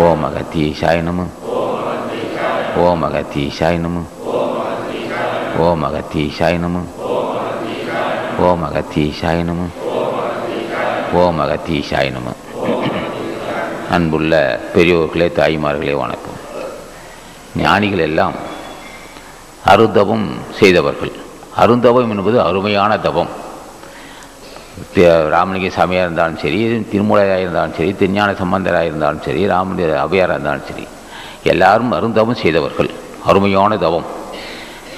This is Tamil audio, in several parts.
ஓம் அகத்தீஷாய நம ஓம் அகத்தீஷாய நம ஓம் அகத்தீஷாய நம ஓம் அகத்தீஷாய நம ஓம் அகத்தீஷாய நம அன்புள்ள பெரியோர்களே தாய்மார்களே வணக்கம். ஞானிகள் எல்லாம் அருந்தவம் செய்தவர்கள். அருந்தவம் என்பது அருமையான தவம் ராமலிங்க சாமியாக இருந்தாலும் சரி திருமூலையாக இருந்தாலும் சரி திருஞான சம்பந்தராக இருந்தாலும் சரி ராமலிங்க அவையாராக இருந்தாலும் சரி எல்லாரும் அருந்தவம் செய்தவர்கள் அருமையான தவம்.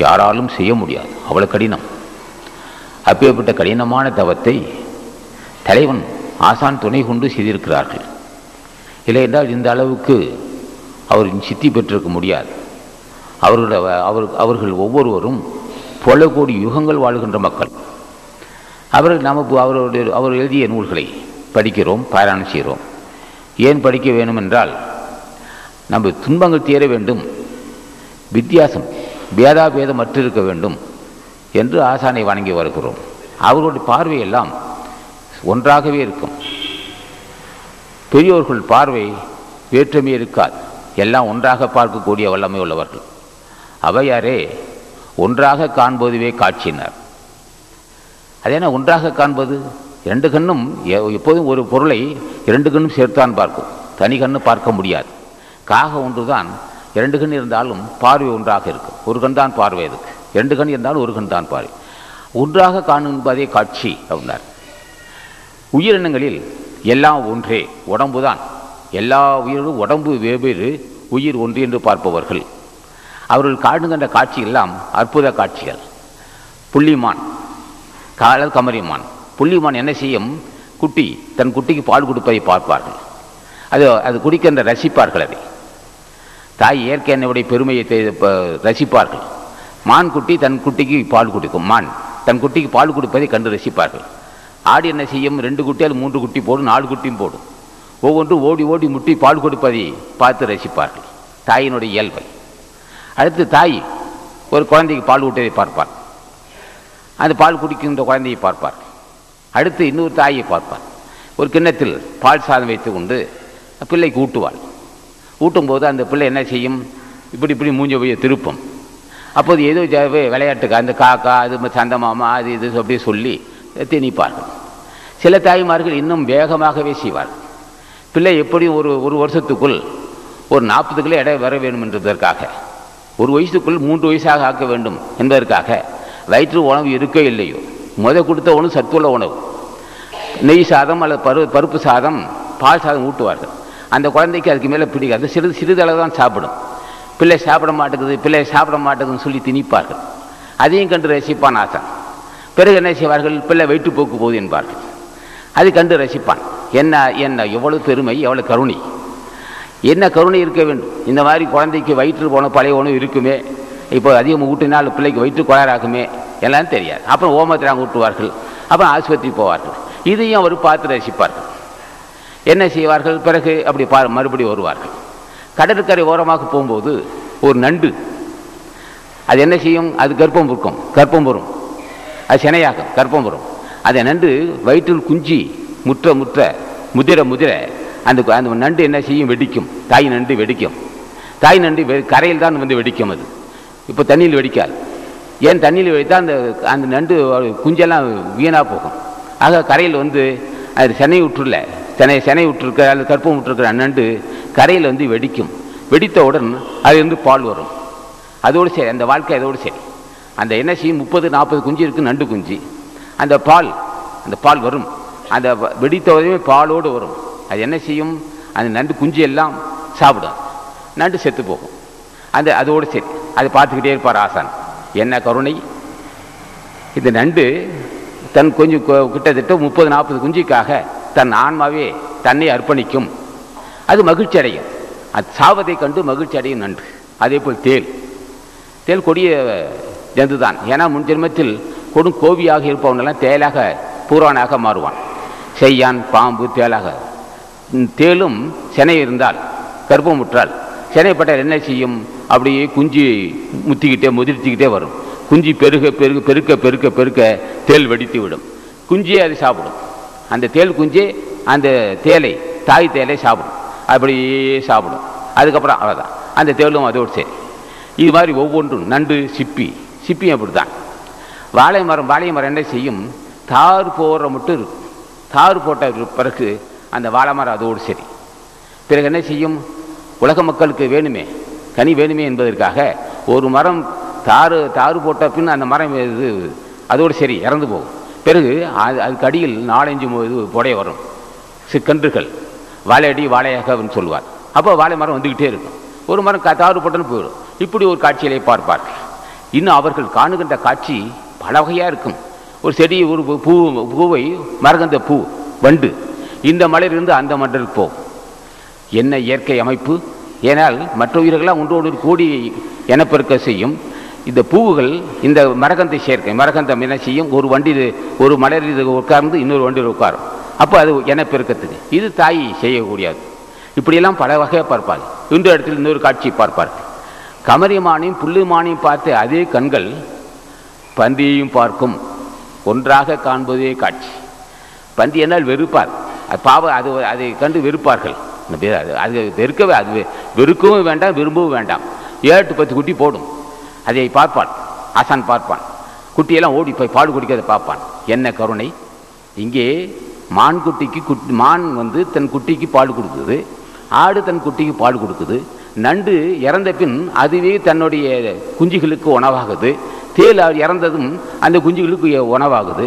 யாராலும் செய்ய முடியாது. அவ்வளோ கடினம். அப்பேற்பட்ட கடினமான தவத்தை தலைவன் ஆசான் துணை கொண்டு செய்திருக்கிறார்கள். இல்லை என்றால் இந்த அளவுக்கு அவர் சித்தி பெற்றிருக்க முடியாது. அவர்களோட அவர் அவர்கள் ஒவ்வொருவரும் பல கோடி யுகங்கள் வாழ்கின்ற மக்கள். அவர்கள் நமக்கு அவருடைய அவர் எழுதிய நூல்களை படிக்கிறோம் பாராயணம் செய்கிறோம். ஏன் படிக்க வேணும் என்றால் நம்ம துன்பங்கள் தீர வேண்டும் வித்தியாசம் பேதாபேதம் மற்றிருக்க வேண்டும் என்று ஆசானை வணங்கி வருகிறோம். அவர்களுடைய பார்வையெல்லாம் ஒன்றாகவே இருக்கும். பெரியோர்கள் பார்வை வேற்றுமை இருக்காது. எல்லாம் ஒன்றாக பார்க்கக்கூடிய வல்லமை உள்ளவர்கள். அவையாரே ஒன்றாக காண்பதுவே காட்சியினர். அது என்ன ஒன்றாக காண்பது? இரண்டு கண்ணும் எ- எப்போதும் ஒரு பொருளை இரண்டு கண்ணும் சேர்த்தான் பார்க்கும். தனி கண்ணு பார்க்க முடியாது. காக ஒன்றுதான் இரண்டு கண் இருந்தாலும் பார்வை ஒன்றாக இருக்கும். ஒரு கண் தான் பார்வை அதுக்கு. இரண்டு கண் இருந்தாலும் ஒரு கண் தான் பார்வை. ஒன்றாக காணும்பதே காட்சி அப்படின்னார். உயிரினங்களில் எல்லாம் ஒன்றே உடம்புதான். எல்லா உயிரும் உடம்பு வெவ்வேறு உயிர் ஒன்று என்று பார்ப்பவர்கள். அவர்கள் காணுகின்ற காட்சி எல்லாம் அற்புத காட்சிகள். புள்ளிமான் காலல் கமரிமான் புள்ளிமான் என்ன செய்யும்? குட்டி தன் குட்டிக்கு பால் கொடுப்பதை பார்ப்பார்கள். அது அது குடிக்கின்ற ரசிப்பார்கள் அதை. தாய் இயற்கை என்னுடைய பெருமையை ரசிப்பார்கள். மான் குட்டி தன் குட்டிக்கு பால் குடிக்கும். மான் தன் குட்டிக்கு பால் கொடுப்பதை கண்டு ரசிப்பார்கள். ஆடு என்ன செய்யும்? ரெண்டு குட்டி அது மூன்று குட்டி போடும் நாலு குட்டியும் போடும். ஒவ்வொன்றும் ஓடி ஓடி முட்டி பால் கொடுப்பதை பார்த்து ரசிப்பார்கள். தாயினுடைய இயல்பை. அடுத்து தாய் ஒரு குழந்தைக்கு பால் ஊட்டுவதை பார்ப்பார் அந்த பால் குடிக்கின்ற குழந்தையை பார்ப்பார். அடுத்து இன்னொரு தாயை பார்ப்பார். ஒரு கிண்ணத்தில் பால் சாதம் வைத்து கொண்டு பிள்ளைக்கு ஊட்டுவாள். ஊட்டும்போது அந்த பிள்ளை என்ன செய்யும்? இப்படி இப்படி மூஞ்ச போய் திருப்பம். அப்போது ஏதோ விளையாட்டுக்கா விளையாட்டுக்கு அந்த காக்கா அது சந்தமாமா சந்த மாமா அது இது அப்படியே சொல்லி திணிப்பார்கள். சில தாய்மார்கள் இன்னும் வேகமாகவே செய்வார்கள் பிள்ளை எப்படியும் ஒரு ஒரு வருஷத்துக்குள் ஒரு நாற்பது கிலோ எடை வர வேண்டும் என்பதற்காக ஒரு வயசுக்குள் மூன்று வயசாக ஆக்க வேண்டும் என்பதற்காக வயிற்று உணவு இருக்கோ இல்லையோ? முத கொடுத்த உணவு சத்துள்ள உணவு. நெய் சாதம் அல்லது பரு பருப்பு சாதம் பால் சாதம் ஊட்டுவார்கள். அந்த குழந்தைக்கு அதுக்கு மேலே பிடிக்காது. சிறிது சிறிதளவு தான் சாப்பிடும். பிள்ளை சாப்பிட மாட்டேங்குது பிள்ளை சாப்பிட மாட்டேங்குதுன்னு சொல்லி திணிப்பார்கள். அதையும் கண்டு ரசிப்பான் ஆசன். பிறகு என்ன செய்வார்கள்? பிள்ளை வயிற்றுப்போக்கு போகுது என்பார்கள். அது கண்டு ரசிப்பான். என்ன என்ன எவ்வளவு பெருமை எவ்வளவு கருணை. என்ன கருணை இருக்க வேண்டும்? இந்த மாதிரி குழந்தைக்கு வயிற்று போன பழைய உணவு இருக்குமே? இப்போ அதிகம் ஊட்டினால் பிள்ளைக்கு வயிற்று கோளாறாகுமே எல்லாம் தெரியாது. அப்புறம் ஓமத்திராங்க ஊட்டுவார்கள். அப்புறம் ஆஸ்பத்திரி போவார்கள். இதையும் அவர் பார்த்து ரசிப்பார்கள். என்ன செய்வார்கள்? பிறகு அப்படி பா மறுபடி வருவார்கள். கடற்கரை ஓரமாக போகும்போது ஒரு நண்டு. அது என்ன செய்யும்? அது கர்ப்பம் பொறுக்கும் கர்ப்பம் வரும். அது சினையாகும். கர்ப்பம் வரும். அந்த நண்டு வயிற்றில் குஞ்சி முற்ற முற்ற முதிர முதிர அந்த அந்த நண்டு என்ன செய்யும்? வெடிக்கும். தாய் நண்டு வெடிக்கும். தாய் நண்டு வெ- கரையில் தான் வந்து வெடிக்கும் அது. இப்போ தண்ணியில் வெடிக்காது. ஏன் தண்ணியில் வெடித்தால் அந்த அந்த நண்டு குஞ்செல்லாம் வீணாக போகும். ஆக கரையில் வந்து அது செனை விட்டுருல செனை செனை விட்டுருக்க அல்லது கற்பம் விட்டுருக்கிற நண்டு கரையில் வந்து வெடிக்கும். வெடித்தவுடன் அது வந்து பால் வரும். அதோடு சரி அந்த வாழ்க்கை அதோடு சரி. அந்த என்ன செய்யும்? முப்பது நாற்பது குஞ்சு இருக்குது நண்டு குஞ்சு. அந்த பால் அந்த பால் வரும். அந்த வெடித்த உடனே பாலோடு வரும். அது என்ன செய்யும்? அந்த நண்டு குஞ்சு எல்லாம் சாப்பிடும். நண்டு செத்து போகும். அந்த அதோடு சரி. அது பார்த்துக்கிட்டே இருப்பார் ஆசான். என்ன கருணை? இந்த நண்டு தன் கொஞ்சம் கிட்டத்தட்ட முப்பது நாற்பது குஞ்சுக்காக தன் ஆன்மாவே தன்னை அர்ப்பணிக்கும். அது மகிழ்ச்சி அடையும். அது சாவதை கண்டு மகிழ்ச்சி அடையும் நன்று அதே போல் தேல். தேல் கொடிய ஜந்து தான் ஏன்னா முன் ஜென்மத்தில் கொடும் கோவியாக இருப்பவனெல்லாம் தேலாக பூரானாக மாறுவான். செய்யான் பாம்பு தேலாக. தேலும் செனை இருந்தால் கர்ப்பமுற்றால் செனைப்பட்டால் என்ன செய்யும்? அப்படியே குஞ்சு முத்திக்கிட்டே முதிர்த்திக்கிட்டே வரும். குஞ்சு பெருக பெருக பெருக்க பெருக்க பெருக்க தேல் வெடித்து விடும். குஞ்சே அது சாப்பிடும். அந்த தேல் குஞ்சே அந்த தேலை தாய் தேலை சாப்பிடும். அப்படியே சாப்பிடும். அதுக்கப்புறம் அவ்வளோதான் அந்த தேலும் அதோடு சரி இது மாதிரி ஒவ்வொன்றும் நண்டு சிப்பி சிப்பியும் அப்படி தான் வாழை மரம் வாழை மரம் என்ன செய்யும்? தார் போடுற மட்டும் இருக்கும். தார் போட்ட பிறகு அந்த வாழை மரம் அதோடு சரி பிறகு என்ன செய்யும்? உலக மக்களுக்கு வேணுமே. கனி வேணுமே என்பதற்காக ஒரு மரம் தாறு தாறு போட்ட பின் அந்த மரம் இது அதோடு சரி இறந்து போகும். பிறகு அது அதுக்கு அடியில் நாலஞ்சு இது புடைய வரும். சிக்கன்றுகள். வாழையடி வாழையாகன்னு சொல்லுவார். அப்போ வாழை மரம் வந்துக்கிட்டே இருக்கும். ஒரு மரம் க தாறு போட்டுன்னு போயிடும். இப்படி ஒரு காட்சியிலே பார்ப்பார்கள் இன்னும் அவர்கள் காணுகின்ற காட்சி பல வகையாக இருக்கும். ஒரு செடி ஒரு பூ- பூ பூவை மரகந்த பூ வண்டு. இந்த மலையிலிருந்து அந்த மண்டலுக்கு போகும் என்ன இயற்கை அமைப்பு? ஏனால் மற்ற உயிர்களாக ஒன்றோடு கூடி இனப்பெருக்க செய்யும். இந்த பூவுகள் இந்த மரகந்தை சேர்க்கை மரகந்தம் என்ன செய்யும்? ஒரு வண்டி ஒரு மலர் இது உட்கார்ந்து இன்னொரு வண்டியில் உட்காரும். அப்போ அது இனப்பெருக்கத்துக்கு. இது தாய் செய்யக்கூடியது. இப்படியெல்லாம் பல வகையாக பார்ப்பார்கள் இன்னொரு இடத்தில் இன்னொரு காட்சி பார்ப்பார்கள் கமரிமானையும் புல்லுமானையும் பார்த்து அதே கண்கள் பந்தியையும் பார்க்கும். ஒன்றாக காண்பதே காட்சி. பந்தி என்னால் வெறுப்பார். பாவ பாவம் அது அதை கண்டு வெறுப்பார்கள். அது அது வெறுக்கவே அது வெறுக்கவும் வேண்டாம் விரும்பவும் வேண்டாம். ஏழு பத்து குட்டி போடும். அதை பார்ப்பான். ஆசான் பார்ப்பான். குட்டியெல்லாம் ஓடி போய் பால் குடிக்கிறதை பார்ப்பான். என்ன கருணை? இங்கே மான் குட்டிக்கு குட்டி மான் வந்து தன் குட்டிக்கு பால் கொடுக்குது. ஆடு தன் குட்டிக்கு பால் கொடுக்குது. நண்டு இறந்த பின் அதுவே தன்னுடைய குஞ்சுகளுக்கு உணவாகுது. தேல் இறந்ததும் அந்த குஞ்சுகளுக்கு உணவாகுது.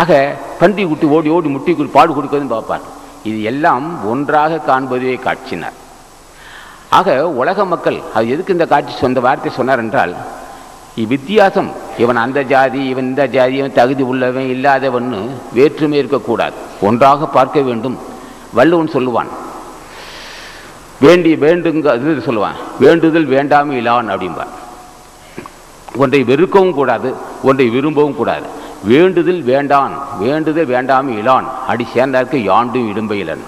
ஆக பன்றி குட்டி ஓடி ஓடி முட்டி குடி பாடு கொடுக்குதுன்னு பார்ப்பான். இது எல்லாம் ஒன்றாக காண்பதே காட்சினார் ஆக உலக மக்கள் அது எதுக்கு இந்த காட்சி சொந்த வார்த்தை சொன்னார் என்றால் இவ்வித்தியாசம் இவன் அந்த ஜாதி இவன் இந்த ஜாதி இவன் தகுதி உள்ளவன் இல்லாதவன்னு வேற்றுமை இருக்கக்கூடாது. ஒன்றாக பார்க்க வேண்டும். வள்ளுவன் சொல்லுவான் வேண்டி வேண்டுங்க இது சொல்லுவான் வேண்டுதல் வேண்டாமல் இலான் அப்படிம்பான் ஒன்றை வெறுக்கவும் கூடாது ஒன்றை விரும்பவும் கூடாது. வேண்டுதல் வேண்டான் வேண்டுதல் வேண்டாமை இலான். அடி சேர்ந்தார்க்கு யாண்டும் இடும்பையிலன்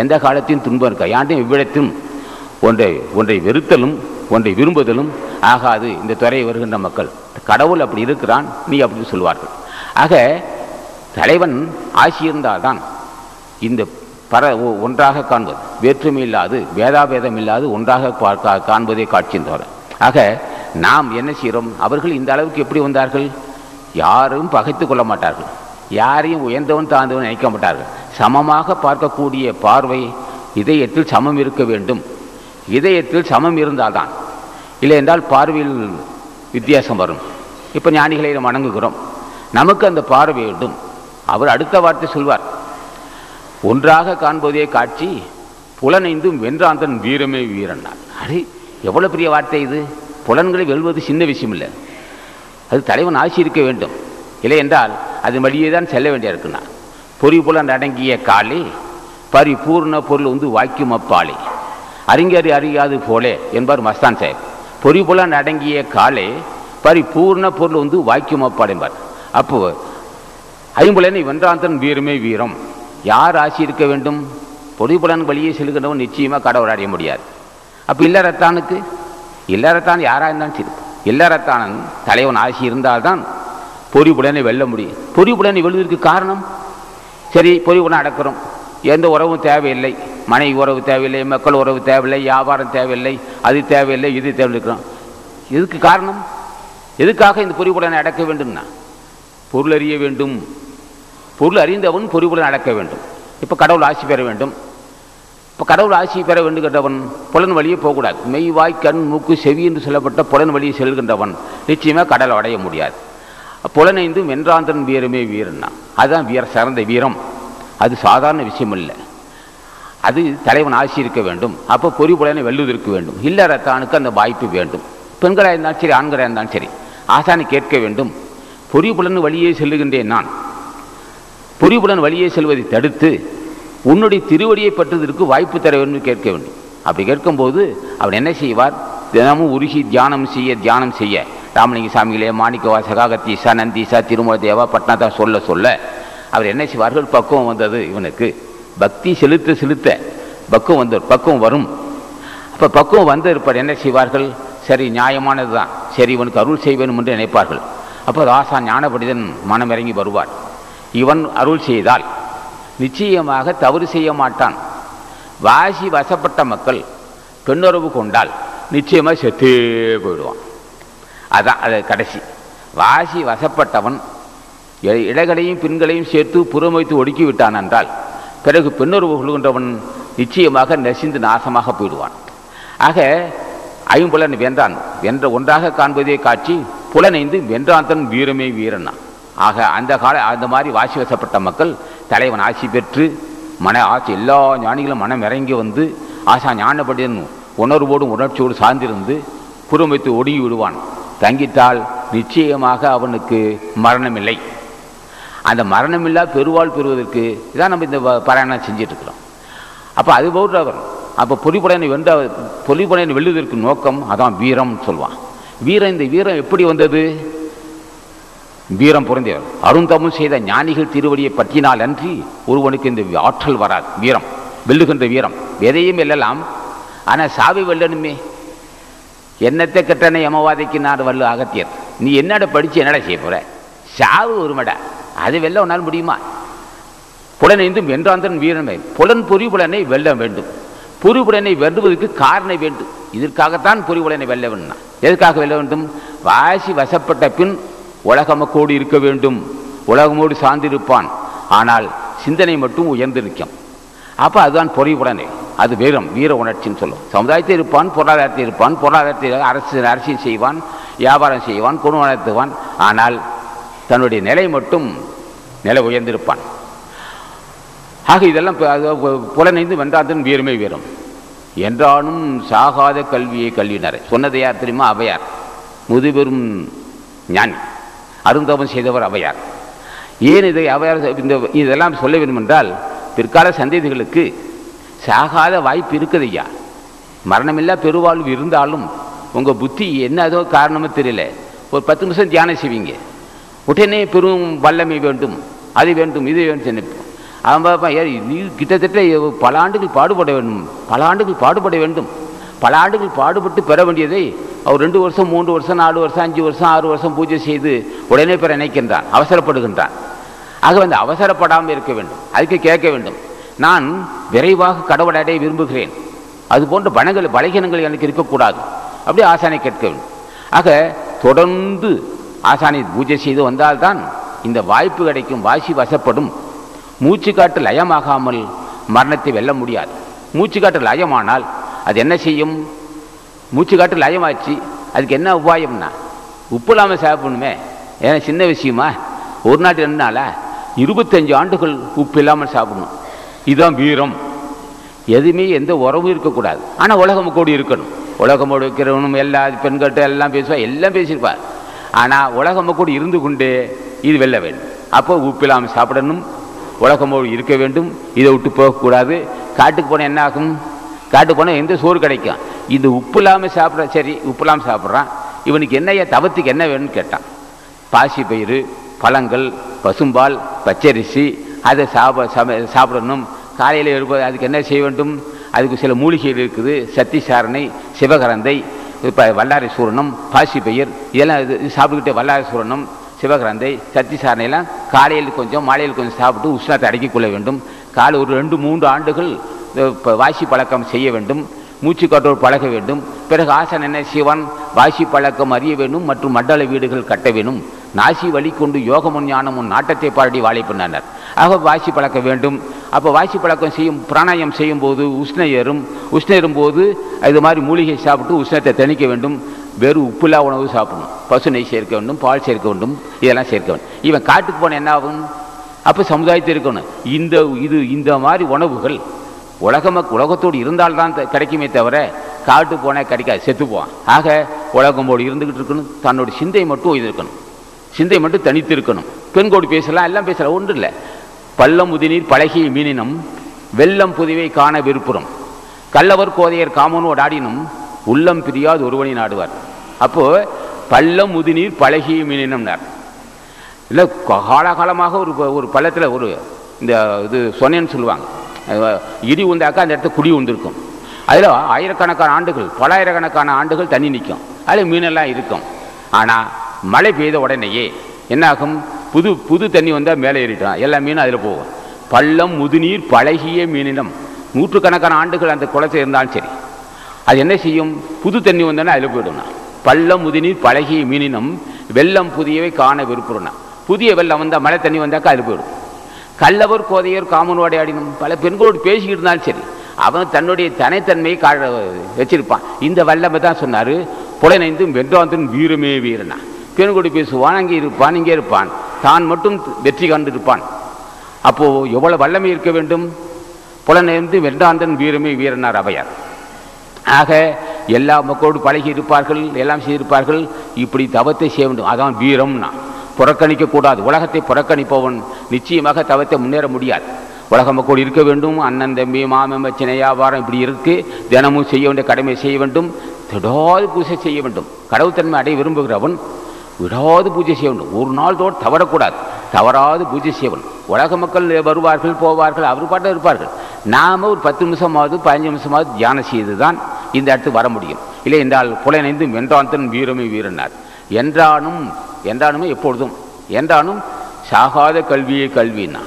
எந்த காலத்தையும் துன்பம் இருக்கா? யாண்டும் இவ்விடத்தும் ஒன்றை ஒன்றை வெறுத்தலும் ஒன்றை விரும்புதலும் ஆகாது. இந்த துறையை வருகின்ற மக்கள் கடவுள் அப்படி இருக்கிறான் நீ அப்படின்னு சொல்வார்கள். ஆக தலைவன் ஆசியிருந்தால்தான் இந்த பர ஒன்றாக காண்பது. வேற்றுமை இல்லாது வேதாபேதம் இல்லாது ஒன்றாக பார்க்க காண்பதே காட்சியின் தவிர ஆக நாம் என்ன செய்கிறோம்? அவர்கள் இந்த அளவுக்கு எப்படி வந்தார்கள்? யாரும் பகைத்து கொள்ள மாட்டார்கள். யாரையும் உயர்ந்தவன் தாழ்ந்தவன் நினைக்க மாட்டார்கள். சமமாக பார்க்கக்கூடிய பார்வை இதயத்தில் சமம் இருக்க வேண்டும். இதயத்தில் சமம் இருந்தால்தான். இல்லை என்றால் பார்வையில் வித்தியாசம் வரும். இப்போ ஞானிகளை நாம் வணங்குகிறோம். நமக்கு அந்த பார்வை வேண்டும். அவர் அடுத்த வார்த்தை சொல்வார். ஒன்றாக காண்பதே காட்சி புலனைந்தும் வென்றாந்தன் வீரமே வீரன். அடே எவ்வளோ பெரிய வார்த்தை இது? புலன்களை வெல்வது சின்ன விஷயம் இல்லை அது தலைவன் ஆசி இருக்க வேண்டும். இல்லை என்றால் அது வழியே தான் செல்ல வேண்டிய இருக்குன்னா. பொறி புலன் அடங்கிய காலே பரிபூர்ண பொருள் வந்து வாய்க்கும் அப்பாலே. அறிஞர் அறியாது போலே என்பார் மஸ்தான் சாஹிப். பொறி புலன் அடங்கிய காலே பரிபூர்ண பொருள் வந்து வாய்க்கும் அப்பால் என்பார். அப்போ ஐம்புலனை வென்றாந்தன் வீரமே வீரம். யார் ஆசி இருக்க வேண்டும்? பொறிபுலன் வழியே செல்கின்றவன் நிச்சயமாக கடவுள் அடைய முடியாது. அப்போ இல்லறத்தானுக்கு? இல்லறத்தான் யாராக இருந்தாலும் சரி இல்லறத்தானன் தலைவன் ஆசி இருந்தால்தான் பொறிபுலனை வெல்ல முடியும். பொறிபுலனை வெல்வதற்கு காரணம்? சரி பொறிவுடன் அடக்கிறோம். எந்த உறவும் தேவையில்லை. மனைவி உறவு தேவையில்லை மக்கள் உறவு தேவையில்லை வியாபாரம் தேவையில்லை அது தேவையில்லை இது தேவையிருக்கிறோம் இதுக்கு காரணம்? எதுக்காக இந்த பொறிவுடனை அடக்க வேண்டும்னா? பொருள் அறிய வேண்டும். பொருள் அறிந்தவன் பொறிவுடன் அடக்க வேண்டும். இப்போ கடவுள் ஆசி பெற வேண்டும். இப்போ கடவுள் ஆசி பெற வேண்டுகின்றவன் புலன் வழியே போகக்கூடாது. மெய் வாய் கண் மூக்கு செவி என்று சொல்லப்பட்ட புலன் வழியை செல்கின்றவன் நிச்சயமாக கடலை அடைய முடியாது. புலனைந்து வென்றாந்தன் வீரமே வீரன்னா. அதுதான் வீர சிறந்த வீரம். அது சாதாரண விஷயம் இல்லை அது தலைவன் ஆசி இருக்க வேண்டும். அப்போ பொறி புலனை வெல்லுவதற்கு வேண்டும். இல்லறத்தானுக்கு அந்த வாய்ப்பு வேண்டும். பெண்களாக இருந்தாலும் சரி ஆண்களாக இருந்தாலும் சரி ஆசானை கேட்க வேண்டும். பொறிபுலன் வழியே செல்லுகின்றேன் நான். பொறிபுலன் வழியே செல்வதை தடுத்து உன்னுடைய திருவடியை பற்றுவதற்கு வாய்ப்பு தர வேண்டும் கேட்க வேண்டும். அப்படி கேட்கும்போது அவர் என்ன செய்வார்? தினமும் உருகி தியானம் செய்ய தியானம் செய்ய. ராமலிங்க சாமிகளே மாணிக்கவா சகாகத்தீசா நந்தீசா திருமல தேவா பட்னாதா சொல்ல சொல்ல அவர் என்ன செய்வார்கள்? பக்குவம் வந்தது இவனுக்கு. பக்தி செலுத்த செலுத்த பக்குவம் வந்தவர் பக்குவம் வரும். அப்போ பக்குவம் வந்த இருப்பார் என்ன செய்வார்கள்? சரி நியாயமானது தான். சரி இவனுக்கு அருள் செய்வேன் என்று நினைப்பார்கள். அப்போ ராசா ஞானபடிதன் மனம் இறங்கி வருவார். இவன் அருள் செய்தால் நிச்சயமாக தவறு செய்ய மாட்டான். வாசி வசப்பட்ட மக்கள் பெண்ணுறவு கொண்டால் நிச்சயமாக செத்தே போயிடுவான். அதான் அது கடைசி. வாசி வசப்பட்டவன் இடைகளையும் பின்களையும் சேர்த்து புறமைத்து ஒடுக்கி விட்டான் என்றால் பிறகு பெண்ணுறவு கொள்கின்றவன் நிச்சயமாக நெசிந்து நாசமாக போயிடுவான். ஆக ஐம்புலன் வென்றான். வென்ற ஒன்றாக காண்பதே காட்சி புலனைந்து வென்றான் தன் வீரமே வீரனா ஆக அந்த கால அந்த மாதிரி வாசி வசப்பட்ட மக்கள் தலைவன் ஆசி பெற்று மன ஆசி எல்லா ஞானிகளும் மனம் இறங்கி வந்து ஆசா ஞானப்படியன் உணர்வோடும் உணர்ச்சியோடு சார்ந்திருந்து புறம் ஒடுங்கி விடுவான். தங்கிட்டால் நிச்சயமாக அவனுக்கு மரணமில்லை. அந்த மரணமில்லா பெருவாள் பெறுவதற்கு இதான் நம்ம இந்த பாராயணம் செஞ்சுட்டு அப்போ அது போட்டு அவர் அப்போ பொலிப்படையனை வென்ற பொலிப்படையனை வெல்லுவதற்கு நோக்கம் அதான் வீரம் சொல்லுவான் வீரம் இந்த வீரம் எப்படி வந்தது? வீரம் புரிந்தவர் அருந்தமும் செய்த ஞானிகள் திருவடியை பற்றினால் அன்றி ஒருவனுக்கு இந்த ஆற்றல் வராது. வீரம் வெல்லுகின்ற வீரம். எதையும் வெல்லலாம். ஆனால் சாவி வெல்லணுமே. என்னத்தை கெட்டனை யமவாதிக்கு நான் வல்லு அகத்தியர். நீ என்னடா படித்து என்னடா செய்ய போற? சாவு ஒருமடா அது வெல்ல உன்னால் முடியுமா? புலனைந்தும் வென்றாந்தன் வீரமே புலன் பொறிபுலனை வெல்ல வேண்டும். பொறிபுலனை வெல்லுவதற்கு காரணம் வேண்டும். இதற்காகத்தான் பொறிபுலனை வெல்ல வேண்டும் எதற்காக வெல்ல வேண்டும்? வாசி வசப்பட்ட பின் உலகமக்கோடு இருக்க வேண்டும். உலகமோடு சார்ந்திருப்பான். ஆனால் சிந்தனை மட்டும் உயர்ந்து நிற்கும். அப்போ அதுதான் பொறிபுலனை அது வீரம் வீர உணர்ச்சின்னு சொல்லும். சமுதாயத்தில் இருப்பான் பொருளாதாரத்தில் இருப்பான் பொருளாதாரத்தில் அரசு அரசியல் செய்வான் வியாபாரம் செய்வான் குணம் வளர்த்துவான் ஆனால் தன்னுடைய நிலை மட்டும் நிலை உயர்ந்திருப்பான். ஆக இதெல்லாம் புலனைந்து வென்றாதன் வீரமே வீரம் என்றாலும் சாகாத கல்வியை கல்வியினரை. சொன்னது யார் தெரியுமா? அவையார். முதுபெரும் ஞானி. அருந்தவம் செய்தவர் அவையார். ஏன் இதை அவையார் இந்த இதெல்லாம் சொல்ல வேண்டும் என்றால் பிற்கால சந்ததிகளுக்கு சாகாத வாய்ப்பு இருக்குது ஐயா. மரணமில்லா பெருவாழ்வு இருந்தாலும் உங்கள் புத்தி என்ன என்னதோ காரணமோ தெரியல. ஒரு பத்து நிமிஷம் தியானம் செய்வீங்க. உடனே பெரும் வல்லமை வேண்டும் அது வேண்டும் இது வேண்டும் நினைப்போம். அவன் பார்ப்பான் நீ கிட்டத்தட்ட பல ஆண்டுகள் பாடுபட வேண்டும் பல ஆண்டுகள் பாடுபட வேண்டும். பல ஆண்டுகள் பாடுபட்டு பெற வேண்டியதை அவர் ரெண்டு வருஷம் மூன்று வருஷம் நாலு வருஷம் அஞ்சு வருஷம் ஆறு வருஷம் பூஜை செய்து உடனே பெற நினைக்கின்றான் அவசரப்படுகின்றான். ஆக வந்து அவசரப்படாமல் இருக்க வேண்டும். அதுக்கு கேட்க வேண்டும். நான் விரைவாக கடவுள் அடைய விரும்புகிறேன். அது போன்ற பணங்கள் பலகீனங்கள் எனக்கு இருக்கக்கூடாது. அப்படியே ஆசானை கேட்க வேண்டும். ஆக தொடர்ந்து ஆசானை பூஜை செய்து வந்தால்தான் இந்த வாய்ப்பு கிடைக்கும் வாசி வசப்படும். மூச்சு காட்டு லயமாகாமல் மரணத்தை வெல்ல முடியாது. மூச்சு காட்டு லயமானால் அது என்ன செய்யும்? மூச்சு காட்டு லயமாச்சு அதுக்கு என்ன உபாயம்னா உப்பு இல்லாமல் சாப்பிடணுமே. ஏன்னா சின்ன விஷயமா? ஒரு நாட்டு ரெண்டு நாளா? இருபத்தஞ்சு ஆண்டுகள் உப்பு இல்லாமல் சாப்பிடணும். இதுதான் வீரம். எதுவுமே எந்த உறவும் இருக்கக்கூடாது. ஆனால் உலகம் கூட இருக்கணும். உலகமோடு இருக்கிறவனும் எல்லா பெண்கள்கிட்ட எல்லாம் பேசுவா எல்லாம் பேசியிருப்பார் ஆனால் உலகம் கூட இருந்து கொண்டே இது வெல்ல வேண்டும். அப்போ உப்பு இல்லாமல் சாப்பிடணும். உலகமோடு இருக்க வேண்டும். இதை விட்டு போகக்கூடாது. காட்டுக்கு போனால் என்ன ஆகும்? காட்டு போனால் எந்த சோறு கிடைக்கும்? இந்த உப்பு இல்லாமல் சாப்பிட்ற சரி உப்பு இல்லாமல் சாப்பிட்றான். இவனுக்கு என்னையா தவத்துக்கு என்ன வேணும்னு கேட்டான். பாசி பயிறு பழங்கள் பசும்பால் பச்சரிசி அதை சாப்பிட சம சாப்பிடணும். காலையில் எழுப்ப அதுக்கு என்ன செய்ய வேண்டும்? அதுக்கு சில மூலிகைகள் இருக்குது. சத்தி சாரணை சிவகரந்தை இப்போ வல்லாரை சூரணம் பாசி பயிர் இதெல்லாம் இது சாப்பிட்டுக்கிட்டே வல்லாரை சூரணம் சிவகரந்தை சத்தி சாரணையெல்லாம் காலையில் கொஞ்சம் மாலையில் கொஞ்சம் சாப்பிட்டு உஷ்ணத்தை அடக்கிக் கொள்ள வேண்டும். காலை ஒரு ரெண்டு மூன்று ஆண்டுகள் வாசி பழக்கம் செய்ய வேண்டும் மூச்சு காற்றோடு பழக வேண்டும். பிறகு ஆசன் என்ன சிவன் வாசி பழக்கம் அறிய வேண்டும் மற்றும் மண்டல வீடுகள் கட்ட வேண்டும். நாசி வழி கொண்டு யோகமும் ஞானமும் நாட்டத்தை பாடி வாழை பண்ணார். ஆக வாசி பழக்க வேண்டும். அப்போ வாசி பழக்கம் செய்யும் பிராணாயம் செய்யும் போது உஷ்ணயரும் ஏறும். போது ஏறும்போது இது மாதிரி மூலிகை சாப்பிட்டு உஷ்ணத்தை தணிக்க வேண்டும். வெறும் உப்புலா உணவு சாப்பிடணும். பசு நெய் சேர்க்க வேண்டும் பால் சேர்க்க வேண்டும் இதெல்லாம் சேர்க்க வேண்டும். இவன் காட்டுக்கு போன என்ன ஆகும்? அப்போ சமுதாயத்தில் இருக்கணும். இந்த இது இந்த மாதிரி உணவுகள் உலகம உலகத்தோடு இருந்தால்தான் கிடைக்குமே தவிர காட்டு போனால் கிடைக்காது செத்து ஆக ஆக உலகமோடு இருந்துக்கிட்டு இருக்கணும் தன்னோட சிந்தை மட்டும் இது இருக்கணும். சிந்தை மட்டும் தனித்து இருக்கணும். பெண்கோடு பேசலாம் எல்லாம் பேசலாம் ஒன்றும் இல்லை. பள்ளம் முதிநீர் பழகிய மீனினம் வெள்ளம் புதுவை காண விருப்புறம். கள்ளவர் கோதையர் காமனோடு ஆடினும் உள்ளம் பிரியாது ஒருவனை நாடுவார். அப்போ பள்ளம் முதுநீர் பழகிய மீனினம்னார். இல்லை காலகாலமாக ஒரு ப- ஒரு பள்ளத்தில் ஒரு இந்த இது சொன்னேன்னு சொல்லுவாங்க. இடி உண்டாக்கா அந்த இடத்துல குடி உண்டிருக்கும் அதில் ஆயிரக்கணக்கான ஆண்டுகள் பலாயிரக்கணக்கான ஆண்டுகள் தண்ணி நிற்கும். அதில் மீனெல்லாம் இருக்கும். ஆனால் மழை பெய்த உடனேயே என்னாகும்? புது புது தண்ணி வந்தால் மேலே ஏறிட்டான் எல்லா மீனும் அதில் போகும். பள்ளம் முதுநீர் பழகிய மீனினம். நூற்றுக்கணக்கான ஆண்டுகள் அந்த குளத்தில் இருந்தாலும் சரி. அது என்ன செய்யும்? புது தண்ணி வந்தோன்னா அதில் போயிடும்னா. பள்ளம் முதுநீர் பழகிய மீனினம் வெள்ளம் புதியவை காண விருப்புறனா புதிய வெள்ளம் வந்தால் மழை தண்ணி வந்தாக்கா அதில் போயிடும். கல்லவர் கோதையர் காமனோட ஆடினும் பல பெண்களோடு பேசிக்கிட்டு இருந்தாலும் சரி அவன் தன்னுடைய தனித்தன்மையை கா வச்சிருப்பான். இந்த வல்லமை தான் சொன்னார் புலனைந்தும் வென்றாந்தும் வீரமே வீரனா. பெண்கோடு பேசுவான் அங்கே இருப்பான் இங்கே இருப்பான். தான் மட்டும் வெற்றி கண்டிருப்பான். அப்போது எவ்வளோ வல்லமை இருக்க வேண்டும்? புலனைந்து வென்றாந்தன் வீரமே வீரனார் அவையார். ஆக எல்லா மக்களோடு பழகி இருப்பார்கள் எல்லாம் செய்திருப்பார்கள் இப்படி தவத்தை செய்ய வேண்டும். அதான் வீரம்னா. புறக்கணிக்க கூடாது. உலகத்தை புறக்கணிப்பவன் நிச்சயமாக தவத்தை முன்னேற முடியாது. உலக மக்கள் இருக்க வேண்டும். அண்ணன் தம்பி மாமன் சின்ன வியாபாரம் இப்படி இருக்கு. தினமும் செய்ய வேண்டிய கடமை செய்ய வேண்டும். திடாது பூஜை செய்ய வேண்டும். கடவுத்தன்மை அடைய விரும்புகிறவன் விடாது பூஜை செய்ய வேண்டும். ஒரு நாள் தோடு தவறக்கூடாது. தவறாது பூஜை செய்ய வேண்டும். உலக மக்கள் வருவார்கள் போவார்கள் அவர் பாட்டம் இருப்பார்கள். நாம ஒரு பத்து நிமிஷமாவது பதினஞ்சு நிமிஷமாவது தியானம் செய்து தான் இந்த இடத்துக்கு வர முடியும். இல்லை என்றால் புலனைந்து வென்றாந்தன் வீரமே வீரனார். என்றானும் என்றானுமே எப்பொழுதும். என்றானும் சாகாத கல்வியே கல்வின்னா.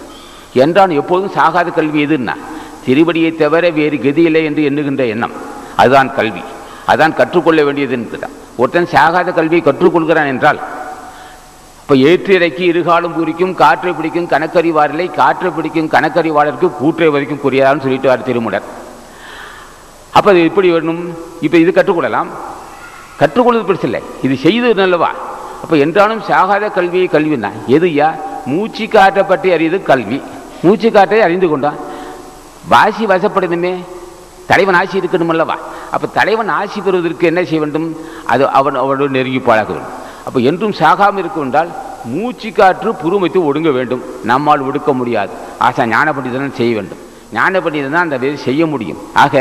என்றான் எப்பொழுதும் சாகாத கல்வி எதுன்னா? திருவடியை தவிர வேறு கதி இல்லை என்று எண்ணுகின்ற எண்ணம். அதுதான் கல்வி. அதான் கற்றுக்கொள்ள வேண்டியது என்கிறான். ஒருத்தன் சாகாத கல்வியை கற்றுக்கொள்கிறான் என்றால் இப்போ ஏற்று இருகாலும் குறிக்கும் காற்றை பிடிக்கும் கணக்கறிவாரில்லை காற்றை பிடிக்கும் கணக்கறிவாளருக்கு கூற்றை வரைக்கும் புரியாதான்னு சொல்லிட்டு வார் திருமுடர் அப்போ அது எப்படி வேணும்? இப்போ இது கற்றுக்கொள்ளலாம். கற்றுக்கொள்வது பெருசில்லை இது செய்து நல்லவா அப்போ என்றாலும் சாகாத கல்வியை கல்வி தான் எதுயா மூச்சு காற்றை பற்றி அறியது கல்வி. மூச்சு காற்றை அறிந்து கொண்டான் வாசி வசப்படுதுமே தலைவன் ஆசி இருக்கணும் அல்லவா? அப்போ தலைவன் ஆசி பெறுவதற்கு என்ன செய்ய வேண்டும்? அது அவன் அவனோடு நெருங்கி பழக வேண்டும். அப்போ என்றும் சாகாமல் இருக்கும் என்றால் மூச்சு காற்று புருமைத்து ஒடுங்க வேண்டும். நம்மால் ஒடுக்க முடியாது. ஆசா ஞான பண்டிதன் செய்ய வேண்டும். ஞான பண்டிதன் தான் அந்த வேலை செய்ய முடியும். ஆக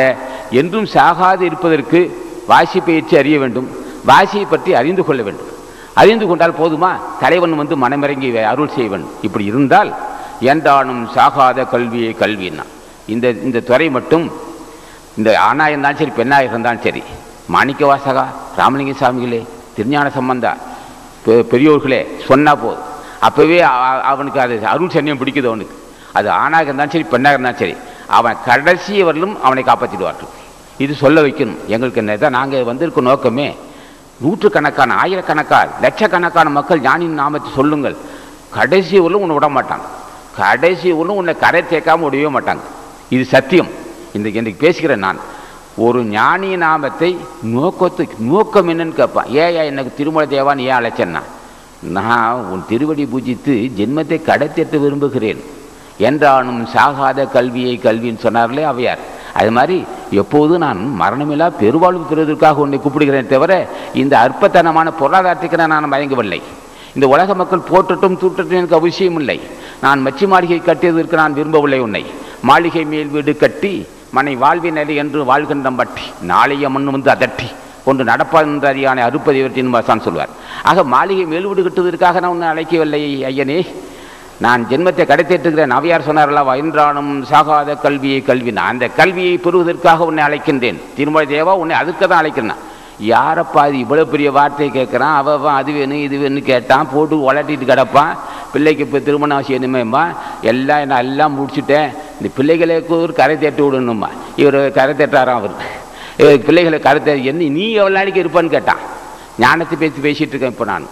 என்றும் சாகாது இருப்பதற்கு வாசி பயிற்சி அறிய வேண்டும். வாசியை பற்றி அறிந்து கொள்ள வேண்டும். அறிந்து கொண்டால் போதுமா? தலைவன் வந்து மனமிறங்கி அருள் செய்ய வேண்டும் இப்படி இருந்தால் என்றானும் சாகாத கல்வியை கல்வின்னா. இந்த இந்த துறை மட்டும் இந்த ஆணாக இருந்தாலும் சரி பெண்ணாக இருந்தாலும் சரி மாணிக்க வாசகா ராமலிங்க சாமிகளே திருஞான சம்பந்தா பெ- பெரியோர்களே சொன்னால் போதும். அப்போவே அவனுக்கு அது அருள் சன்னியம் பிடிக்குது அவனுக்கு. அது ஆணாக இருந்தாலும் சரி பெண்ணாக இருந்தாலும் சரி அவன் கடைசி வரலும் அவனை காப்பாற்றிடுவார்கள் இது சொல்ல வைக்கணும். எங்களுக்கு என்ன தான் நாங்கள் வந்திருக்க நோக்கமே. நூற்றுக்கணக்கான ஆயிரக்கணக்கான லட்சக்கணக்கான மக்கள் ஞானியின் நாமத்தை சொல்லுங்கள். கடைசி ஒன்றும் உன்னை விட மாட்டாங்க. கடைசி ஒன்றும் உன்னை கரை தேக்காமல் விடவே மாட்டாங்க. இது சத்தியம். இந்த இன்றைக்கு பேசுகிறேன் நான். ஒரு ஞானி நாமத்தை நோக்கத்து நோக்கம் என்னன்னு கேட்பான் ஏயா எனக்கு திருமல தேவான்னு ஏன் அழைச்சேன்னா? நான் உன் திருவடி பூஜித்து ஜென்மத்தை கடத்தேற்ற விரும்புகிறேன். என்றானும் சாகாத கல்வியை கல்வின்னு சொன்னார்களே அவையார். அது மாதிரி எப்போது நான் மரணமில்லா பெருவாழ்வு பெறுவதற்காக உன்னை கூப்பிடுகிறேன் தவிர இந்த அற்பத்தனமான பொருளாதாரத்துக்கு நான் மயங்கவில்லை. இந்த உலக மக்கள் போற்றட்டும் தூற்றட்டும் எனக்கு அவசியம் இல்லை நான் மச்சி மாளிகை கட்டியதற்கு நான் விரும்பவில்லை உன்னை. மாளிகை மேல் வீடு கட்டி மனை வாழ்வின் நிலை என்று வாழ்கின்றம் பட்டி நாளைய மண் வந்து அதட்டி கொண்டு நடப்பான்ற அறியானை அறுப்பதை தான் சொல்வார். ஆக மாளிகை மேல் வீடு கட்டுவதற்காக நான் உன்னை அழைக்கவில்லை ஐயனே. நான் ஜென்மத்தை கடைத்தேற்றுகிறேன் அவையார் சொன்னார்களா என்றானும் சாகாத கல்வியை கல்வி நான். அந்த கல்வியை பெறுவதற்காக உன்னை அழைக்கின்றேன். திருமலை தேவா உன்னை அதுக்கு தான் அழைக்கிறேன். யாரப்பா அது இவ்வளோ பெரிய வார்த்தையை கேட்குறான் அவன் அது வேணும் இது வேணும்னு கேட்டான். போட்டு உலட்டிட்டு கிடப்பான். பிள்ளைக்கு இப்போ திருமணம் செய்யணுமேம்மா எல்லாம் நான் எல்லாம் முடிச்சுட்டேன். இந்த பிள்ளைகளுக்கு ஒரு கரை தேட்டு விடணும்மா. இவர் கரை தேட்டாராம் அவர். இவர் பிள்ளைகளை கரை தே என்ன நீ எவ்வளோ நாளைக்கு இருப்பான்னு கேட்டான். ஞானத்தை பேசி பேசிகிட்டு இருக்கேன் இப்போ நான்.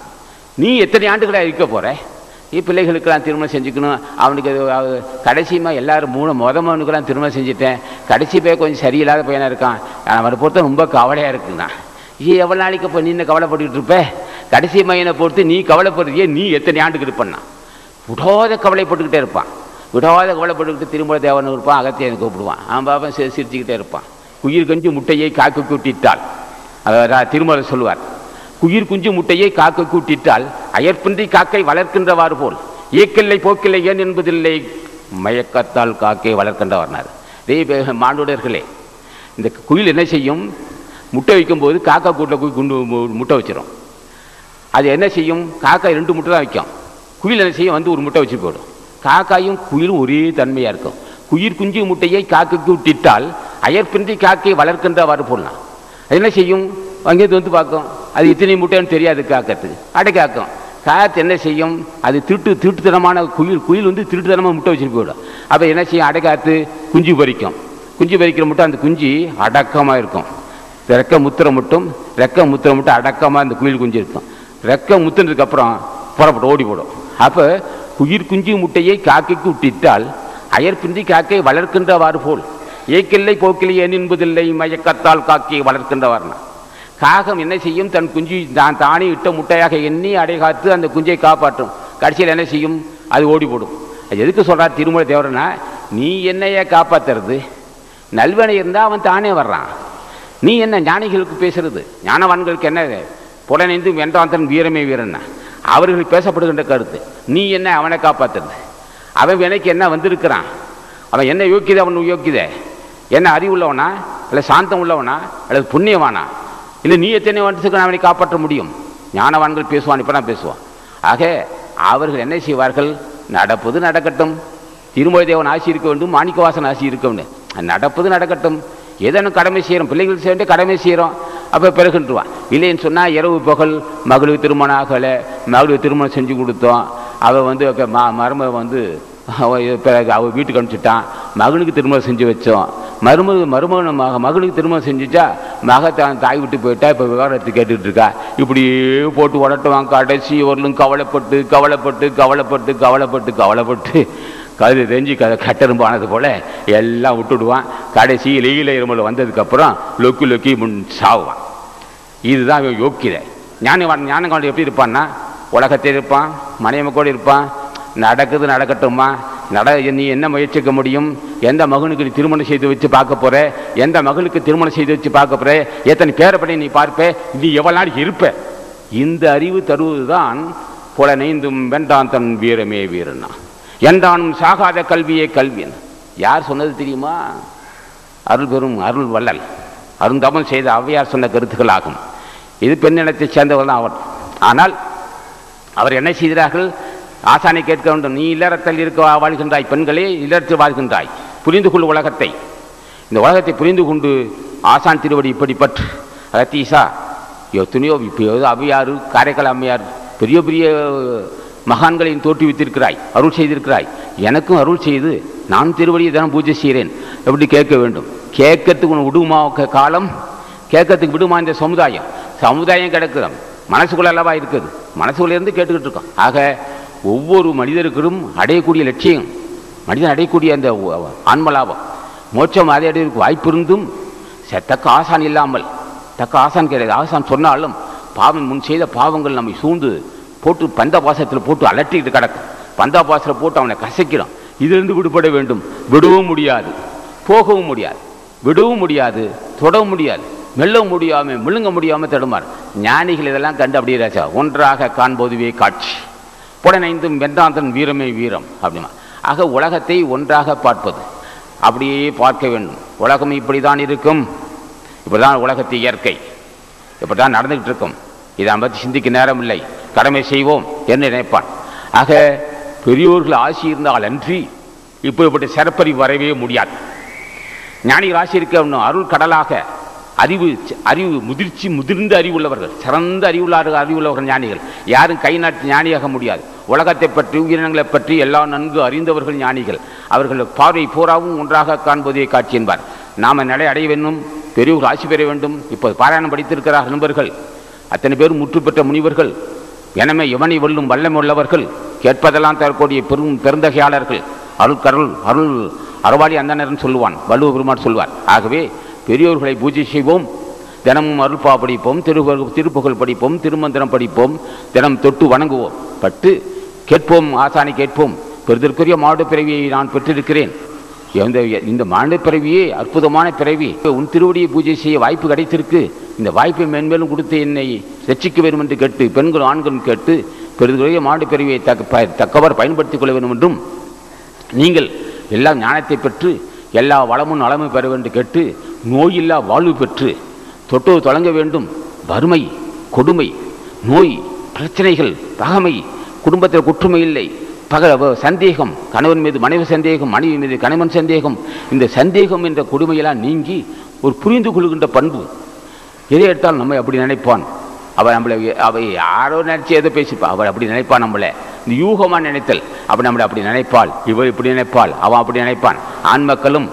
நீ எத்தனை ஆண்டுகளாக இருக்க போகிற பிள்ளைகளுக்கெல்லாம் திருமணம் செஞ்சுக்கணும். அவனுக்கு அது அவ- கடைசியுமா எல்லாரும் மூணு முதமனுக்கெல்லாம் திருமணம் செஞ்சுட்டேன். கடைசி பையன் கொஞ்சம் சரியில்லாத பையனாக இருக்கான். அவனை பொறுத்த ரொம்ப கவலையாக இருக்குண்ணா. ஏ எவ்வளோ நாளைக்கு இப்போ நீ என்ன கவலைப்பட்டுக்கிட்டு இருப்ப? கடைசி மையனை பொறுத்து நீ கவலைப்படுறியே நீ எத்தனை ஆண்டுக்கு இருப்பண்ணா விடாத கவலைப்பட்டுக்கிட்டே இருப்பான். விடாத கவலைப்பட்டுக்கிட்டு திருமண தேவன் இருப்பான் அகத்தியனை கூப்பிடுவான். அவன் பாப்பன் சி- சிரிச்சுக்கிட்டே இருப்பான். உயிர் கஞ்சி முட்டையை காக்கு கூட்டிட்டாள். அதை திருமலை சொல்லுவார். குயிர் குஞ்சு முட்டையை காக்க கூட்டிட்டால் அயற்பின்றி காக்கை வளர்க்கின்றவாறு போல். ஏக்கில்லை போக்கில்லை ஏன் என்பதில்லை? மயக்கத்தால் காக்கை வளர்க்கின்றவர்னார். இதே பே- மானுடர்களே இந்த குயில் என்ன செய்யும்? முட்டை வைக்கும்போது காக்கா கூட்டில் போய் குண்டு முட்டை வச்சிடும் அது என்ன செய்யும்? காக்கா ரெண்டு முட்டை தான் வைக்கும். குயில் என்ன செய்யும்? வந்து ஒரு முட்டை வச்சு போடும். காக்காயும் குயிலும் ஒரே தன்மையாக இருக்கும். குயிர் குஞ்சு முட்டையை காக்கைக்கு விட்டிட்டால் அயற்பின்றி காக்கை வளர்க்கின்றவாறு போடலாம். அது என்ன செய்யும்? அங்கேருந்து வந்து பார்க்கும். அது இத்தனை முட்டைன்னு தெரியாது காக்கத்துக்கு. அடைக்காக்கும் காத்து என்ன செய்யும்? அது திருட்டு திருட்டுத்தனமான குயில் குயில் வந்து திருட்டுத்தனமாக முட்டை வச்சுட்டு போயிடும் அப்போ என்ன செய்யும்? அடைக்காத்து குஞ்சு பறிக்கும். குஞ்சு பறிக்கிற மட்டும் அந்த குஞ்சு அடக்கமாக இருக்கும். ரெக்க முத்திர மட்டும் ரெக்க முத்திர மட்டும் அடக்கமாக அந்த குயில் குஞ்சு இருக்கும். ரெக்க முத்துனதுக்கப்புறம் புறப்பட்டு ஓடி போடும். அப்போ உயிர் குஞ்சு முட்டையை காக்கைக்கு விட்டிட்டால் அயற்பின்றி காக்கை வளர்க்கின்றவாறு போல். ஏக்கில்லை போக்கில்லை என்பதில்லை மயக்கத்தால் காக்கையை வளர்க்கின்றவார்னா காகம் என்ன செய்யும்? தன் குஞ்சு தான் தானே இட்ட முட்டையாக எண்ணி அடைகாத்து அந்த குஞ்சை காப்பாற்றும். கடைசியில் என்ன செய்யும்? அது ஓடி போடும். அது எதுக்கு சொல்கிறார் திருமலை தேவரனா நீ என்னையே காப்பாத்துறது? நல்வனை இருந்தால் அவன் தானே வர்றான். நீ என்ன ஞானிகளுக்கு பேசுறது? ஞானவான்களுக்கு என்ன? புலனைந்து வென்றாந்தன் வீரமே வீரன்னா. அவர்கள் பேசப்படுகின்ற கருத்து. நீ என்ன அவனை காப்பாத்துறது அவன் வினைக்கு என்ன வந்திருக்கிறான்? அவன் என்ன யோக்கியதை அவன் யோக்கியதை? என்ன அறிவுள்ளவனா? இல்லை சாந்தம் உள்ளவனா? அல்லது புண்ணியவானா? இல்லை நீ எத்தனை வருஷத்துக்கு அவனை காப்பாற்ற முடியும்? ஞானவான்கள் பேசுவான் இப்போ நான் பேசுவான். ஆக அவர்கள் என்ன செய்வார்கள்? நடப்பது நடக்கட்டும். திருமொழி தேவன் ஆசி இருக்க வேண்டும் மாணிக்கவாசன் ஆசி இருக்க வேண்டும். நடப்பது நடக்கட்டும். ஏதேனும் கடமை செய்கிறோம் பிள்ளைகள் செய்ய வேண்டிய கடமை செய்கிறோம் அப்போ பிறகுன்றுவான். இல்லைன்னு சொன்னால் இரவு பகல் மகளுக்கு திருமணம் ஆகலை. மகளுக்கு திருமணம் செஞ்சு கொடுத்தோம். அவள் வந்து க- ம மருமக வந்து பிறகு அவள் வீட்டுக்கு அனுப்பிச்சிட்டான். மகனுக்கு திருமணம் செஞ்சு வச்சோம். மருமக மருமகன் மக மகனுக்கு திருமணம் செஞ்சுட்டா மகத்தான் தாய் விட்டு போயிட்டா இப்போ விவகாரத்தை கேட்டுக்கிட்டு இருக்கா? இப்படியே போட்டு உடட்டுவான். கடைசி வரலும் கவலைப்பட்டு கவலைப்பட்டு கவலைப்பட்டு கவலைப்பட்டு கவலைப்பட்டு. கழுது தெரிஞ்சு க கட்டெரும்பு ஆனது போல் எல்லாம் விட்டுடுவான். கடைசி லெயில இருமல் வந்ததுக்கப்புறம் லொக்கி லொக்கி முன் சாவான் இதுதான் இவன் யோக்கியதை ஞானவான் ஞானகாண்டி எப்படி இருப்பான்னா உலகத்தில் இருப்பான் மனைவி கூட இருப்பான் நடக்குது நடக்கட்டுமா நட நீ என்ன முயற்சிக்க முடியும்? எந்த மகனுக்கு நீ திருமணம் செய்து வச்சு பார்க்க போற? எந்த மகளுக்கு திருமணம் செய்து வச்சு பார்க்க போற? எத்தனை பேரப்படி நீ பார்ப்ப? நீ எவ்வளவு நாள் இருப்ப? இந்த அறிவு தருவதுதான் புல நெய்ந்தும் வென்றான் தன் வீரமே வீரனா. என்றானும் சாகாத கல்வியே கல்வியன். யார் சொன்னது தெரியுமா? அருள் பெரும் அருள் வள்ளல். அருந்தமன் செய்த அவ்வையார் சொன்ன கருத்துக்கள் ஆகும் இது பெண்ணினத்தைச் சேர்ந்தவர் தான் அவர் ஆனால் அவர் என்ன செய்கிறார்கள்? ஆசானை கேட்க வேண்டும். நீ இல்லறத்தில் இருக்க வாழ்கின்றாய் பெண்களே இல்லறத்தில் வாழ்கின்றாய். புரிந்து கொள் உலகத்தை. இந்த உலகத்தை புரிந்து கொண்டு ஆசான் திருவடி இப்படி பற்று. ரத்தீசா எத்தனையோ இப்போ ஏதோ அவ்வையார் காரைக்கால் அம்மையார் பெரிய பெரிய மகான்களையும் தோற்றுவித்திருக்கிறாய் அருள் செய்திருக்கிறாய். எனக்கும் அருள் செய்து நான் திருவடியை தினம் பூஜை செய்கிறேன். எப்படி கேட்க வேண்டும்? கேட்கறதுக்கு உனக்கு விடுமா காலம்? கேட்கறதுக்கு விடுமா இந்த சமுதாயம்? சமுதாயம் கிடக்குறோம் மனசுக்குள்ள அளவாக இருக்குது? மனசுக்குள்ளேருந்து கேட்டுக்கிட்டு இருக்கோம். ஆக ஒவ்வொரு மனிதருக்கும் அடையக்கூடிய லட்சியம் மனிதன் அடையக்கூடிய அந்த ஆன்மலாபம். மோட்சம் அதை அடைவதற்கு வாய்ப்பு இருந்தும் தக்க ஆசான் இல்லாமல் தக்க ஆசான் கிடையாது. ஆசான் சொன்னாலும் பாவம் முன் செய்த பாவங்கள் நம்மை சூழ்ந்து போட்டு பந்த பாசத்தில் போட்டு அலட்டிட்டு கிடக்கும். பந்தா பாசத்தில் போட்டு அவனை கசைக்கிறோம். இதிலிருந்து விடுபட வேண்டும். விடவும் முடியாது. போகவும் முடியாது. விடவும் முடியாது. தொடவும் முடியாது. மெல்லவும் முடியாமல் முழுங்க முடியாமல் தடுமாறு ஞானிகள் இதெல்லாம் கண்டு அப்படியே ராஜா ஒன்றாக காண்போதுவே காட்சி. புடனைந்தும் வென்றாந்தன் வீரமே வீரம் அப்படின்னா. ஆக உலகத்தை ஒன்றாக பார்ப்பது. அப்படியே பார்க்க வேண்டும். உலகம் இப்படி தான் இருக்கும். இப்படிதான் உலகத்து இயற்கை. இப்படி தான் நடந்துக்கிட்டு இருக்கும் இதை பற்றி சிந்திக்க நேரம் இல்லை கடமை செய்வோம் என்று நினைப்பான். ஆக பெரியோர்கள் ஆசி இருந்தால் அன்றி இப்படிப்பட்ட சிறப்பறிவு வரவே முடியாது. ஞானிகள் ஆசி இருக்க அருள் கடலாக அறிவு அறிவு முதிர்ச்சி முதிர்ந்த அறிவுள்ளவர்கள் சிறந்த அறிவுள்ளார்கள் அறிவுள்ளவர்கள் ஞானிகள். யாரும் கை நாட்டு ஞானியாக முடியாது. உலகத்தை பற்றி உயிரினங்களை பற்றி எல்லாம் நன்கு அறிந்தவர்கள் ஞானிகள். அவர்கள் பார்வை பூராவும் ஒன்றாக காண்பதே காட்சி என்பார். நாம் நடை அடைய வேண்டும் பெரியவர்கள் ஆசி பெற வேண்டும். இப்போது பாராயணம் படித்திருக்கிறார் நண்பர்கள் அத்தனை பேரும் முற்று பெற்ற முனிவர்கள் எனவே எவனை வெல்லும் வல்லமை உள்ளவர்கள் கேட்பதெல்லாம் தரக்கூடிய பெரும் பெருந்தகையாளர்கள். அருள் கருள் அருள் அறவாளி அந்தனர்னு சொல்லுவான் வள்ளுவ பெருமான் சொல்வார். ஆகவே பெரியோர்களை பூஜை செய்வோம் தினமும் அருள்பா படிப்போம் திரு திருப்புகழ் படிப்போம் திருமந்திரம் படிப்போம் தினம் தொட்டு வணங்குவோம். பட்டு கேட்போம் ஆசானை கேட்போம். பெருதற்குரிய மாடு பிறவியை நான் பெற்றிருக்கிறேன். இந்த இந்த மாநில பிறவியே அற்புதமான பிறவி. உன் திருவடியை பூஜை செய்ய வாய்ப்பு கிடைத்திருக்கு. இந்த வாய்ப்பை மென்மேலும் கொடுத்து என்னை ரட்சிக்க வேண்டும் என்று கேட்டு பெண்களும் ஆண்களும் கேட்டு பெருதுடைய மாடு பிறவியை தக்க ப- தக்கவர் பயன்படுத்திக் கொள்ள வேண்டும் என்றும் நீங்கள் எல்லா ஞானத்தை பெற்று எல்லா வளமும் நலமும் பெற வேண்டும் கேட்டு நோயில்லா வாழ்வு பெற்று தொட்டு தொடங்க வேண்டும். வறுமை கொடுமை நோய் பிரச்சனைகள் பகமை குடும்பத்தில் குற்றுமை இல்லை. பக சந்தேகம் கணவன் மீது மனைவி சந்தேகம் மனைவி மீது கணவன் சந்தேகம் இந்த சந்தேகம் என்ற கொடுமையெல்லாம் நீங்கி ஒரு புரிந்து கொள்கின்ற பண்பு. எதை எடுத்தாலும் நம்மை அப்படி நினைப்பான். அவள் நம்மளை அவை யாரோ நினச்சி ஏதோ பேசிப்பா? அவள் அப்படி நினைப்பான் நம்மளை. இந்த யூகமாக நினைத்தல். அப்படி நம்மளை அப்படி நினைப்பாள். இவள் இப்படி நினைப்பாள். அவன் அப்படி நினைப்பான். ஆண் மக்களும்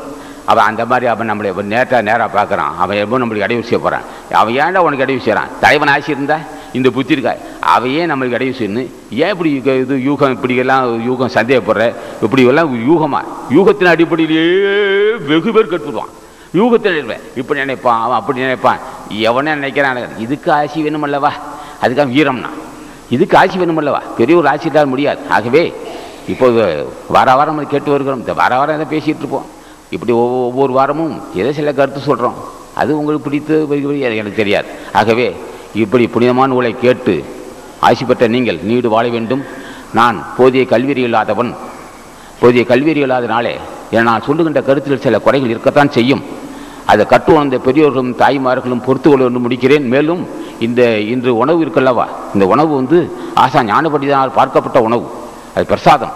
அவன் அந்த மாதிரி அவன் நம்மளை நேராக நேராக பார்க்குறான். அவன் எப்போ நம்மளுக்கு இடையூறு செய்ய போகிறான் அவன் ஏன்டா உனக்கு இடையூறு செய்கிறான் தலைவன் ஆசி இருந்தா? இந்த புத்தி இருக்கா? அவன் ஏன் நம்மளுக்கு இடையூறு செய்யணும் ஏன் இப்படி இது யூகம் இப்படி எல்லாம் யூகம் சந்தேகப்படுற? இப்படி எல்லாம் யூகமா? யூகத்தின் அடிப்படையிலேயே வெகு பேர் கட்டுவான் யூகத்தில் இருப்பேன் இப்படி நினைப்பான் அவன் அப்படி நினைப்பான். எவனே நினைக்கிறான் இதுக்கு ஆசி வேணுமல்லவா? அதுக்காக வீரம்னா. இதுக்கு ஆசி வேணுமல்லவா? பெரிய ஒரு ஆசி முடியாது. ஆகவே இப்போது வார வாரம் நம்ம கேட்டு வருகிறோம். இந்த வார வாரம் எதை பேசிகிட்டு இருப்போம்? இப்படி ஒவ்வொரு ஒவ்வொரு வாரமும் ஏதோ சில கருத்து சொல்கிறோம் அது உங்களுக்கு பிடித்து எனக்கு தெரியாது. ஆகவே இப்படி புனிதமான உலை கேட்டு ஆசி பெற்ற நீங்கள் நீடு வாழ வேண்டும். நான் போதிய கல்வியறி இல்லாதவன். போதிய கல்வியறி இல்லாதனாலே என நான் சொல்லுகின்ற கருத்தில் சில குறைகள் இருக்கத்தான் செய்யும். அதை கற்று உணர்ந்த பெரியோர்களும் தாய்மார்களும் பொறுத்து கொள்ள வேண்டும் முடிக்கிறேன். மேலும் இந்த இன்று உணவு இருக்கல்லவா? இந்த உணவு வந்து ஆசா ஞானபடிதான் பார்க்கப்பட்ட உணவு. அது பிரசாதம்.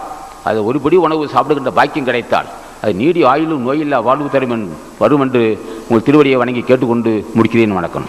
அது ஒருபடி உணவு சாப்பிடுகின்ற பாக்கியம் கிடைத்தால் அது நீடி ஆயுளும் நோயில்லா வாழ்வு தரும் வரும் என்று உங்கள் திருவடியை வணங்கி கேட்டுக்கொண்டு முடிக்கிறேன் வணக்கம்.